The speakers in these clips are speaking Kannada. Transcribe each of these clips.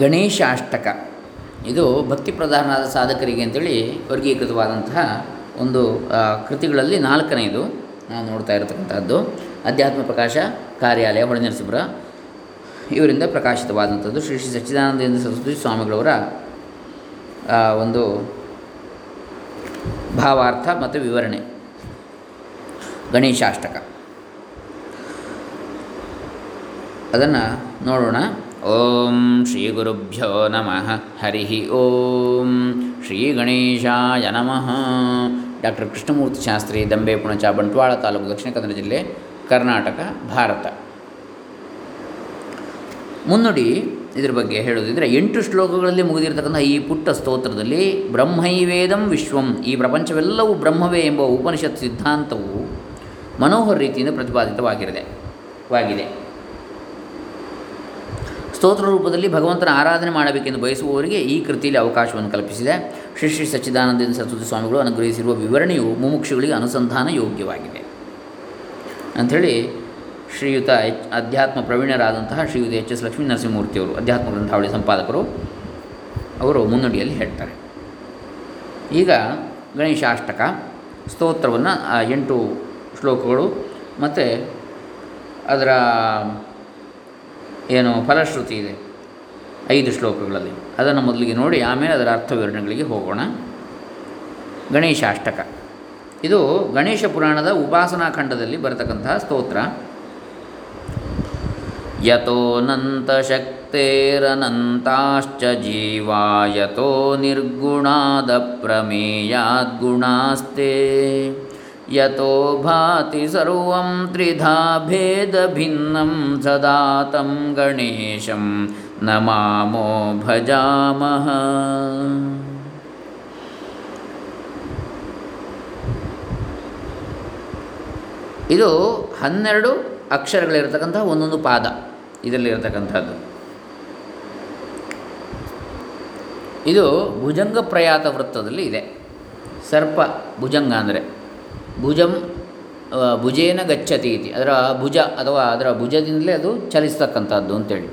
ಗಣೇಶಾಷ್ಟಕ. ಇದು ಭಕ್ತಿ ಪ್ರಧಾನವಾದ ಸಾಧಕರಿಗೆ ಅಂತೇಳಿ ವರ್ಗೀಕೃತವಾದಂತಹ ಒಂದು ಕೃತಿಗಳಲ್ಲಿ ನಾಲ್ಕನೆಯದು ನಾವು ನೋಡ್ತಾ ಇರತಕ್ಕಂಥದ್ದು. ಅಧ್ಯಾತ್ಮ ಪ್ರಕಾಶ, ಕಾರ್ಯಾಲಯ, ಹೊಳೆನರಸೀಪುರ. ಇವರಿಂದ ಪ್ರಕಾಶಿತವಾದಂಥದ್ದು ಶ್ರೀ ಶ್ರೀ ಸಚ್ಚಿದಾನಂದೇಂದ್ರ ಸರಸ್ವತಿ ಸ್ವಾಮಿಗಳವರ ಒಂದು ಭಾವಾರ್ಥ ಮತ್ತು ವಿವರಣೆ. ಗಣೇಶಾಷ್ಟಕ. ಅದನ್ನು ನೋಡೋಣ. ಓಂ ಶ್ರೀ ಗುರುಭ್ಯೋ ನಮಃ ಹರಿ ಓಂ ಶ್ರೀ ಗಣೇಶಾಯ ನಮಃ ಡಾಕ್ಟರ್ ಕೃಷ್ಣಮೂರ್ತಿ ಶಾಸ್ತ್ರಿ ದಂಬೆ ಪುಣಚ ಬಂಟ್ವಾಳ ತಾಲೂಕು ದಕ್ಷಿಣ ಕನ್ನಡ ಜಿಲ್ಲೆ ಕರ್ನಾಟಕ ಭಾರತ। ಮುನ್ನುಡಿ ಇದ್ರ ಬಗ್ಗೆ ಹೇಳೋದಿದ್ರೆ ಎಂಟು ಶ್ಲೋಕಗಳಲ್ಲಿ ಮುಗಿದಿರತಕ್ಕಂಥ ಈ ಪುಟ್ಟ ಸ್ತೋತ್ರದಲ್ಲಿ ಬ್ರಹ್ಮೈವೇದಂ ವಿಶ್ವಂ, ಈ ಪ್ರಪಂಚವೆಲ್ಲವೂ ಬ್ರಹ್ಮವೇ ಎಂಬ ಉಪನಿಷತ್ ಸಿದ್ಧಾಂತವು ಮನೋಹರ ರೀತಿಯಿಂದ ಪ್ರತಿಪಾದಿತವಾಗಿರದೆ ವಾಗಿದೆ. ಸ್ತೋತ್ರ ರೂಪದಲ್ಲಿ ಭಗವಂತನ ಆರಾಧನೆ ಮಾಡಬೇಕೆಂದು ಬಯಸುವವರಿಗೆ ಈ ಕೃತಿಯಲ್ಲಿ ಅವಕಾಶವನ್ನು ಕಲ್ಪಿಸಿದೆ. ಶ್ರೀ ಶ್ರೀ ಸಚ್ಚಿದಾನಂದ ಸರಸ್ವತಿ ಸ್ವಾಮಿಗಳು ಅನುಗ್ರಹಿಸಿರುವ ವಿವರಣೆಯು ಮುಮುಕ್ಷುಗಳಿಗೆ ಅನುಸಂಧಾನ ಯೋಗ್ಯವಾಗಿದೆ. ಅಂಥೇಳಿ ಶ್ರೀಯುತ ಎಚ್, ಅಧ್ಯಾತ್ಮ ಪ್ರವೀಣರಾದಂತಹ ಶ್ರೀಯುತ ಎಚ್ ಎಸ್ ಲಕ್ಷ್ಮೀ ನರಸಿಂಹಮೂರ್ತಿಯವರು ಅಧ್ಯಾತ್ಮ ಗ್ರಂಥಾವಳಿ ಸಂಪಾದಕರು, ಅವರು ಮುನ್ನುಡಿಯಲ್ಲಿ ಹೇಳ್ತಾರೆ. ಈಗ ಗಣೇಶಾಷ್ಟಕ ಸ್ತೋತ್ರವನ್ನು ಆ ಎಂಟು ಶ್ಲೋಕಗಳು, ಮತ್ತು ಅದರ ಏನು ಫಲಶ್ರುತಿ ಇದೆ. ಐದು ಶ್ಲೋಕಗಳಲ್ಲಿ. ಅದನ್ನು ಮೊದಲಿಗೆ ನೋಡಿ ಆಮೇಲೆ ಅದರ ಅರ್ಥ ವಿವರಣೆಗಳಿಗೆ ಹೋಗೋಣ. ಗಣೇಶಾಷ್ಟಕ. ಇದು ಗಣೇಶ ಪುರಾಣದ ಉಪಾಸನಾ ಖಂಡದಲ್ಲಿ ಬರತಕ್ಕಂತಹ ಸ್ತೋತ್ರ. ಯಥೋನಂತಶಕ್ತೇರನಂತಾಶ್ಚ ಜೀವಾ ಯಥೋ ನಿರ್ಗುಣಾದ ಪ್ರಮೇಯಾದ್ಗುಣಾಸ್ತೆ. ಯತೋ ಭಾತಿ ಸರ್ವಂ ತ್ರಿಧಾ ಭೇದಭಿನ್ನಂ ಸದಾ तं ಗಣೇಶಂ ನಮಾಮೋ ಭಜಾಮಹ ಇದು ಹನ್ನೆರಡು ಅಕ್ಷರಗಳಿರತಕ್ಕಂತಹ ಒಂದೊಂದು ಪಾದ ಇದರಲ್ಲಿರತಕ್ಕಂಥದ್ದು. ಇದು ಭುಜಂಗ ಪ್ರಯಾತ ವೃತ್ತದಲ್ಲಿ ಇದೆ. ಸರ್ಪ ಭುಜಂಗ ಅಂದರೆ ಭುಜಂ ಭುಜೇನ ಗಚ್ಚತಿ ಇತಿ. ಅದರ ಭುಜ ಅಥವಾ ಅದರ ಭುಜದಿಂದಲೇ ಅದು ಚಲಿಸ್ತಕ್ಕಂಥದ್ದು ಅಂತೇಳಿ.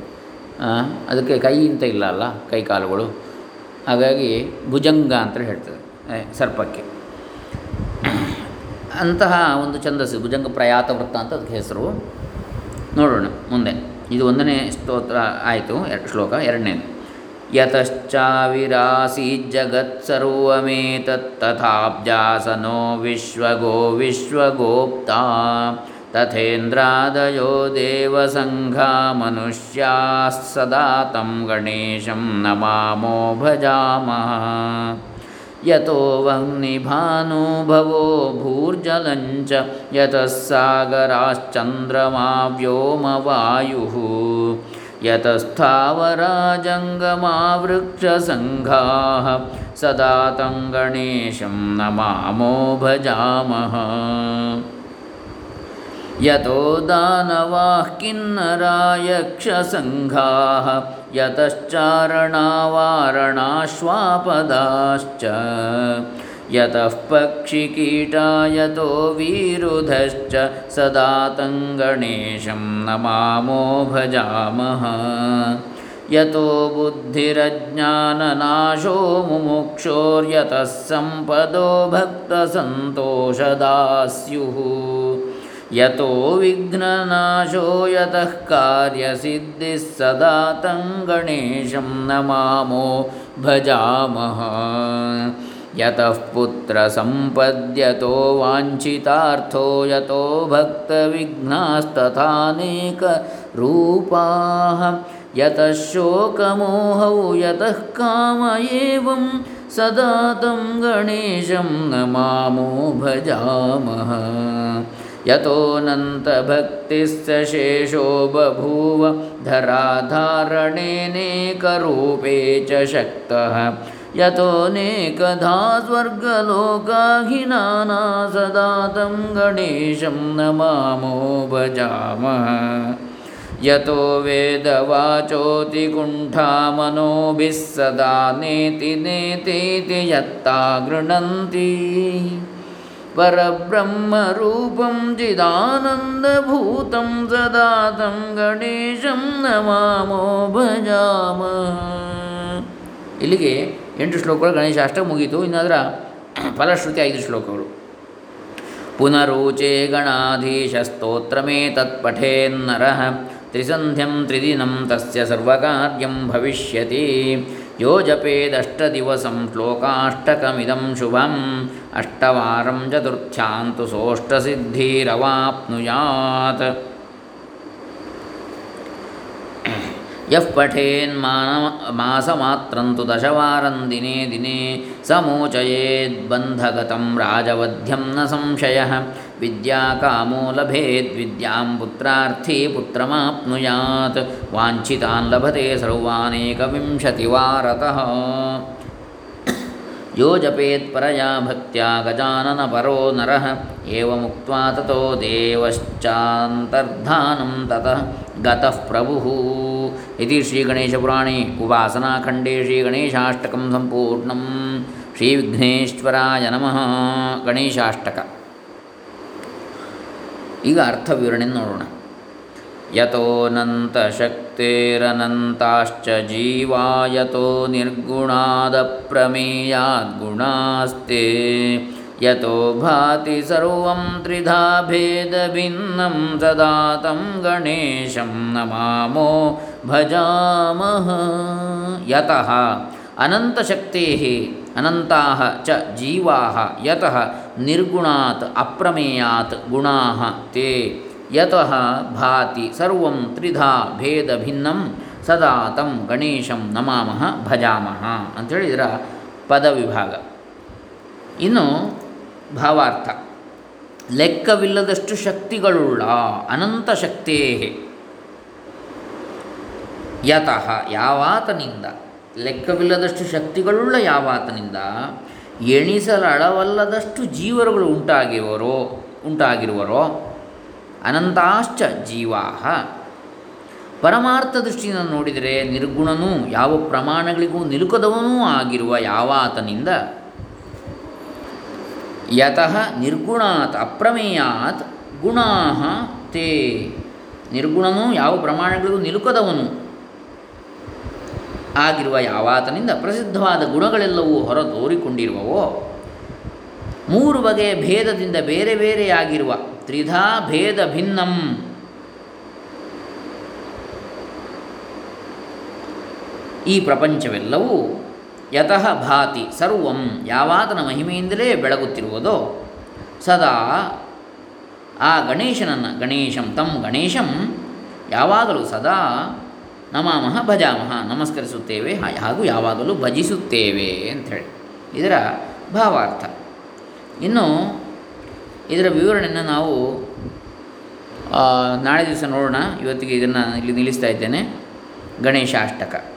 ಅದಕ್ಕೆ ಕೈ ಅಂತ ಇಲ್ಲ ಅಲ್ಲ, ಕೈ ಕಾಲುಗಳು. ಹಾಗಾಗಿ ಭುಜಂಗ ಅಂತ ಹೇಳ್ತದೆ ಸರ್ಪಕ್ಕೆ. ಅಂತಹ ಒಂದು ಛಂದಸ್ಸು, ಭುಜಂಗ ಪ್ರಯಾತ ವೃತ್ತ ಅಂತ ಅದಕ್ಕೆ ಹೆಸರು. ನೋಡೋಣ ಮುಂದೆ. ಇದು ಒಂದನೇ ಸ್ತೋತ್ರ ಆಯಿತು ಎರಡು ಶ್ಲೋಕ ಎರಡನೇದು. यतश्चाविरासि जगत्सर्वमेतत्तथाब्जास नो विश्वगोविश्वगोप्ता तथेन्द्रादयो देवसङ्घामनुष्यास्सदा तं गणेशं नमामो भजामः। यतो वह्निभानो भवो भूर्जलं च यतः सागराश्चन्द्रमाव्योमवायुः ಜಂಗಮಾ ವೃಕ್ಷಸಂಘಾಃ ಸದಾ तं ಗಣೇಶಂ ನಮಾಮೋ ಭಜಾಮಃ ಯತೋ ದಾನವಾಃ ಕಿನ್ನರಾ ಯಕ್ಷಸಂಘಾಃ ಯತಶ್ಚಾರಣಾವಾರಣಾಶ್ವಾಪದಾಶ್ಚ ಯತಃ ಪಕ್ಷಿಕೀಟಾ ಯತೋ ವೀರುಧಶ್ಚ ಸದಾ तं ಗಣೇಶಂ ನಮಾಮೋ ಭಜಾಮಃ ಯತೋ ಬುದ್ಧಿರಜ್ಞಾನನಾಶೋ ಮುಮುಕ್ಷೋರ್ಯತಃ ಸಂಪದೋ ಭಕ್ತಸಂತೋಷದಾ ಸ್ಯುಃ ಯತೋ ವಿಘ್ನನಾಶೋ ಯತಃ ಕಾರ್ಯಸಿದ್ಧಿः ಸದಾ तं ಗಣೇಶಂ ನಮಾಮೋ ಭಜಾಮಃ यतः पुत्रसम्पद्यतो वाञ्छितार्थो यतो भक्तविघ्नास्तथानेकरूपाः यतः शोकमोहौ, यतः काम एवं सदा तं गणेशं नमामो भजामः। यतोऽनन्तभक्तिश्च शेषो बभूव, धराधारणेनेकरूपे च शक्तः। यतोऽनेकधा स्वर्गलोकाहिनाना सदा तं गणेशं नमामो भजामः यतो वेदवाचोतिकुण्ठामनोभिः सदा नेति नेतीति यत्ता गृह्णन्ति ಪರಬ್ರಹ್ಮರೂಪಂ ಚಿದಾನಂದಭೂತಂ ಸದಾ तं ಗಣೇಶಂ ನಮಾಮೋ ಭಜಾಮ ಇಲ್ಲಿಗೆ ಎಂಟು ಶ್ಲೋಕಗಳು ಗಣೇಶ ಅಷ್ಟ ಮುಗೀತು, ಇನ್ನದರ ಫಲಶ್ರುತಿ ಐದು ಶ್ಲೋಕಗಳು. ಪುನರೋಚೆ ಗಣಾಧೀಶಸ್ತೋತ್ರಮೇತತ್ಪಠೇನ್ನರಃ ತ್ರಿಸಂಧ್ಯಂ ತ್ರಿದಿನಂ ತಸ್ಯ ಸರ್ವಕಾರ್ಯಂ ಭವಿಷ್ಯತಿ, ಯೋ ಜಪೇದಷ್ಟದಿವಸಂ ಶ್ಲೋಕಾಷ್ಟಕಮಿದಂ ಶುಭಂ, ಅಷ್ಟವಾರಂ ಚತುರ್ಥ್ಯಾಂತು ಸೋಷ್ಟಸಿದ್ಧಿರವಾಪ್ನುಯಾತ್ यः पठेन्मान मासमात्रन्तु दशवारं दिने दिने समोचयेद्बन्धगतं राजवध्यं न संशयः। विद्याकामो लभेद्विद्यां पुत्रार्थी पुत्रमाप्नुयात्। वाञ्छितान् लभते सर्वानेकविंशतिवारतः। यो जपेत्परया भक्त्या गजाननपरो नरः। एवमुक्त्वा ततो देवश्चान्तर्धानं ततः गतः प्रभुः। ಗತಃ श्रीगणेशपुराणे ಉಪಾಸನಾಖಂಡೇ ಶ್ರೀಗಣೇಶಾಷ್ಟಕಂ ಸಂಪೂರ್ಣಂ ಶ್ರೀವಿಘ್ನೇಶ್ವರಾಯ ನಮಃ ಗಣೇಶಾಷ್ಟಕ ಈಗ ಅರ್ಥ ವಿವರಣೆ ನೋಡೋಣ. ಯತೋನಂತಶಕ್ತಿರನಂತಾಶ್ಚ ಜೀವಾ ಯತೋ ನಿರ್ಗುಣಾದಪ್ರಮೇಯಾದ್ಗುಣಾಸ್ತೆ ಯತೋ ಭಾತಿ ಸರ್ವಂ ತ್ರಿಧಾ भेदभिन्नं ಸದಾ तं ಗಣೇಶಂ ನಮಾಮೋ ಭಜಾಮಃ ಯತಃ ಅನಂತಶಕ್ತೇः ಅನಂತಾः ಚ ಜೀವಾः ಯತಃ ನಿರ್ಗುಣಾತ್ ಅಪ್ರಮೇಯಾತ್ ಗುಣಾः ते। ಯತಃ ಭಾತಿ ಸರ್ವಂ त्रिधा ಭಿನ್ನಂ ಸದಾ ತಂ ಗಣೇಶಂ ನಮಾಮಃ ಭಜಾಮಹ ಅಂಥೇಳಿ ಇದರ ಪದ ವಿಭಾಗ ಇನ್ನು ಭಾವಾರ್ಥ. ಲೆಕ್ಕವಿಲ್ಲದಷ್ಟು ಶಕ್ತಿಗಳುಳ್ಳ ಅನಂತ ಶಕ್ತೇ ಯತಃ ಯಾವಾತನಿಂದ, ಲೆಕ್ಕವಿಲ್ಲದಷ್ಟು ಶಕ್ತಿಗಳುಳ್ಳ ಯಾವಾತನಿಂದ ಎಣಿಸಲಳವಲ್ಲದಷ್ಟು ಜೀವರುಗಳು ಉಂಟಾಗಿರುವರೋ ಉಂಟಾಗಿರುವರೋ, ಅನಂತಾಶ್ಚ ಜೀವಾಹ. ಪರಮಾರ್ಥ ದೃಷ್ಟಿಯಿಂದ ನೋಡಿದರೆ ನಿರ್ಗುಣನೂ ಯಾವ ಪ್ರಮಾಣಗಳಿಗೂ ನಿಲುಕದವನೂ ಆಗಿರುವ ಯಾವಾತನಿಂದ ಯತಃ ನಿರ್ಗುಣಾತ್ ಅಪ್ರಮೇಯಾತ್ ಗುಣಾ ತೇ ನಿರ್ಗುಣನೂ ಯಾವ ಪ್ರಮಾಣಗಳಿಗೂ ನಿಲುಕದವನು? ಆಗಿರುವ ಯಾವಾತನಿಂದ ಪ್ರಸಿದ್ಧವಾದ ಗುಣಗಳೆಲ್ಲವೂ ಹೊರ ತೋರಿಕೊಂಡಿರುವವೋ ಮೂರು ಬಗೆಯ ಭೇದದಿಂದ ಬೇರೆ ಬೇರೆಯಾಗಿರುವ ತ್ರಿಧಾ ಭೇದ ಭಿನ್ನಂ. ಈ ಪ್ರಪಂಚವೆಲ್ಲವೂ ಯತಃ ಭಾತಿ ಸರ್ವಂ ಯಾವಾತನ ಮಹಿಮೆಯಿಂದಲೇ ಬೆಳಗುತ್ತಿರುವುದೋ ಸದಾ ಆ ಗಣೇಶನನ್ನು ಗಣೇಶಂ ತಂ ಗಣೇಶಂ ಯಾವಾಗಲೂ ಸದಾ ನಮಾಮಹ ಭಜಾಮಹ ನಮಸ್ಕರಿಸುತ್ತೇವೆ, ಹಾಗೂ ಯಾವಾಗಲೂ ಭಜಿಸುತ್ತೇವೆ ಅಂಥೇಳಿ ಇದರ ಭಾವಾರ್ಥ. ಇನ್ನು ಇದರ ವಿವರಣೆಯನ್ನು ನಾವು ನಾಳೆ ದಿವಸ ನೋಡೋಣ. ಇವತ್ತಿಗೆ ಇದನ್ನು ಇಲ್ಲಿ ನಿಲ್ಲಿಸ್ತಾ ಇದ್ದೇನೆ. ಗಣೇಶಾಷ್ಟಕ.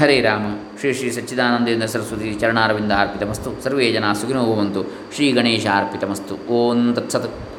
ಹರೇ ರಾಮ. ಶ್ರೀ ಶ್ರೀ ಸಚ್ಚಿದಾನಂದೇಂದ್ರ ಸರಸ್ವತಿ ಚರಣಾರವಿಂದ ಅರ್ಪಿತಮಸ್ತು. ಸರ್ವೇ ಜನ ಸುಖಿನೋ ಭವಂತು. ಶ್ರೀ ಗಣೇಶ ಅರ್ಪಿತಮಸ್ತು. ಓಂ ತತ್ಸತ್.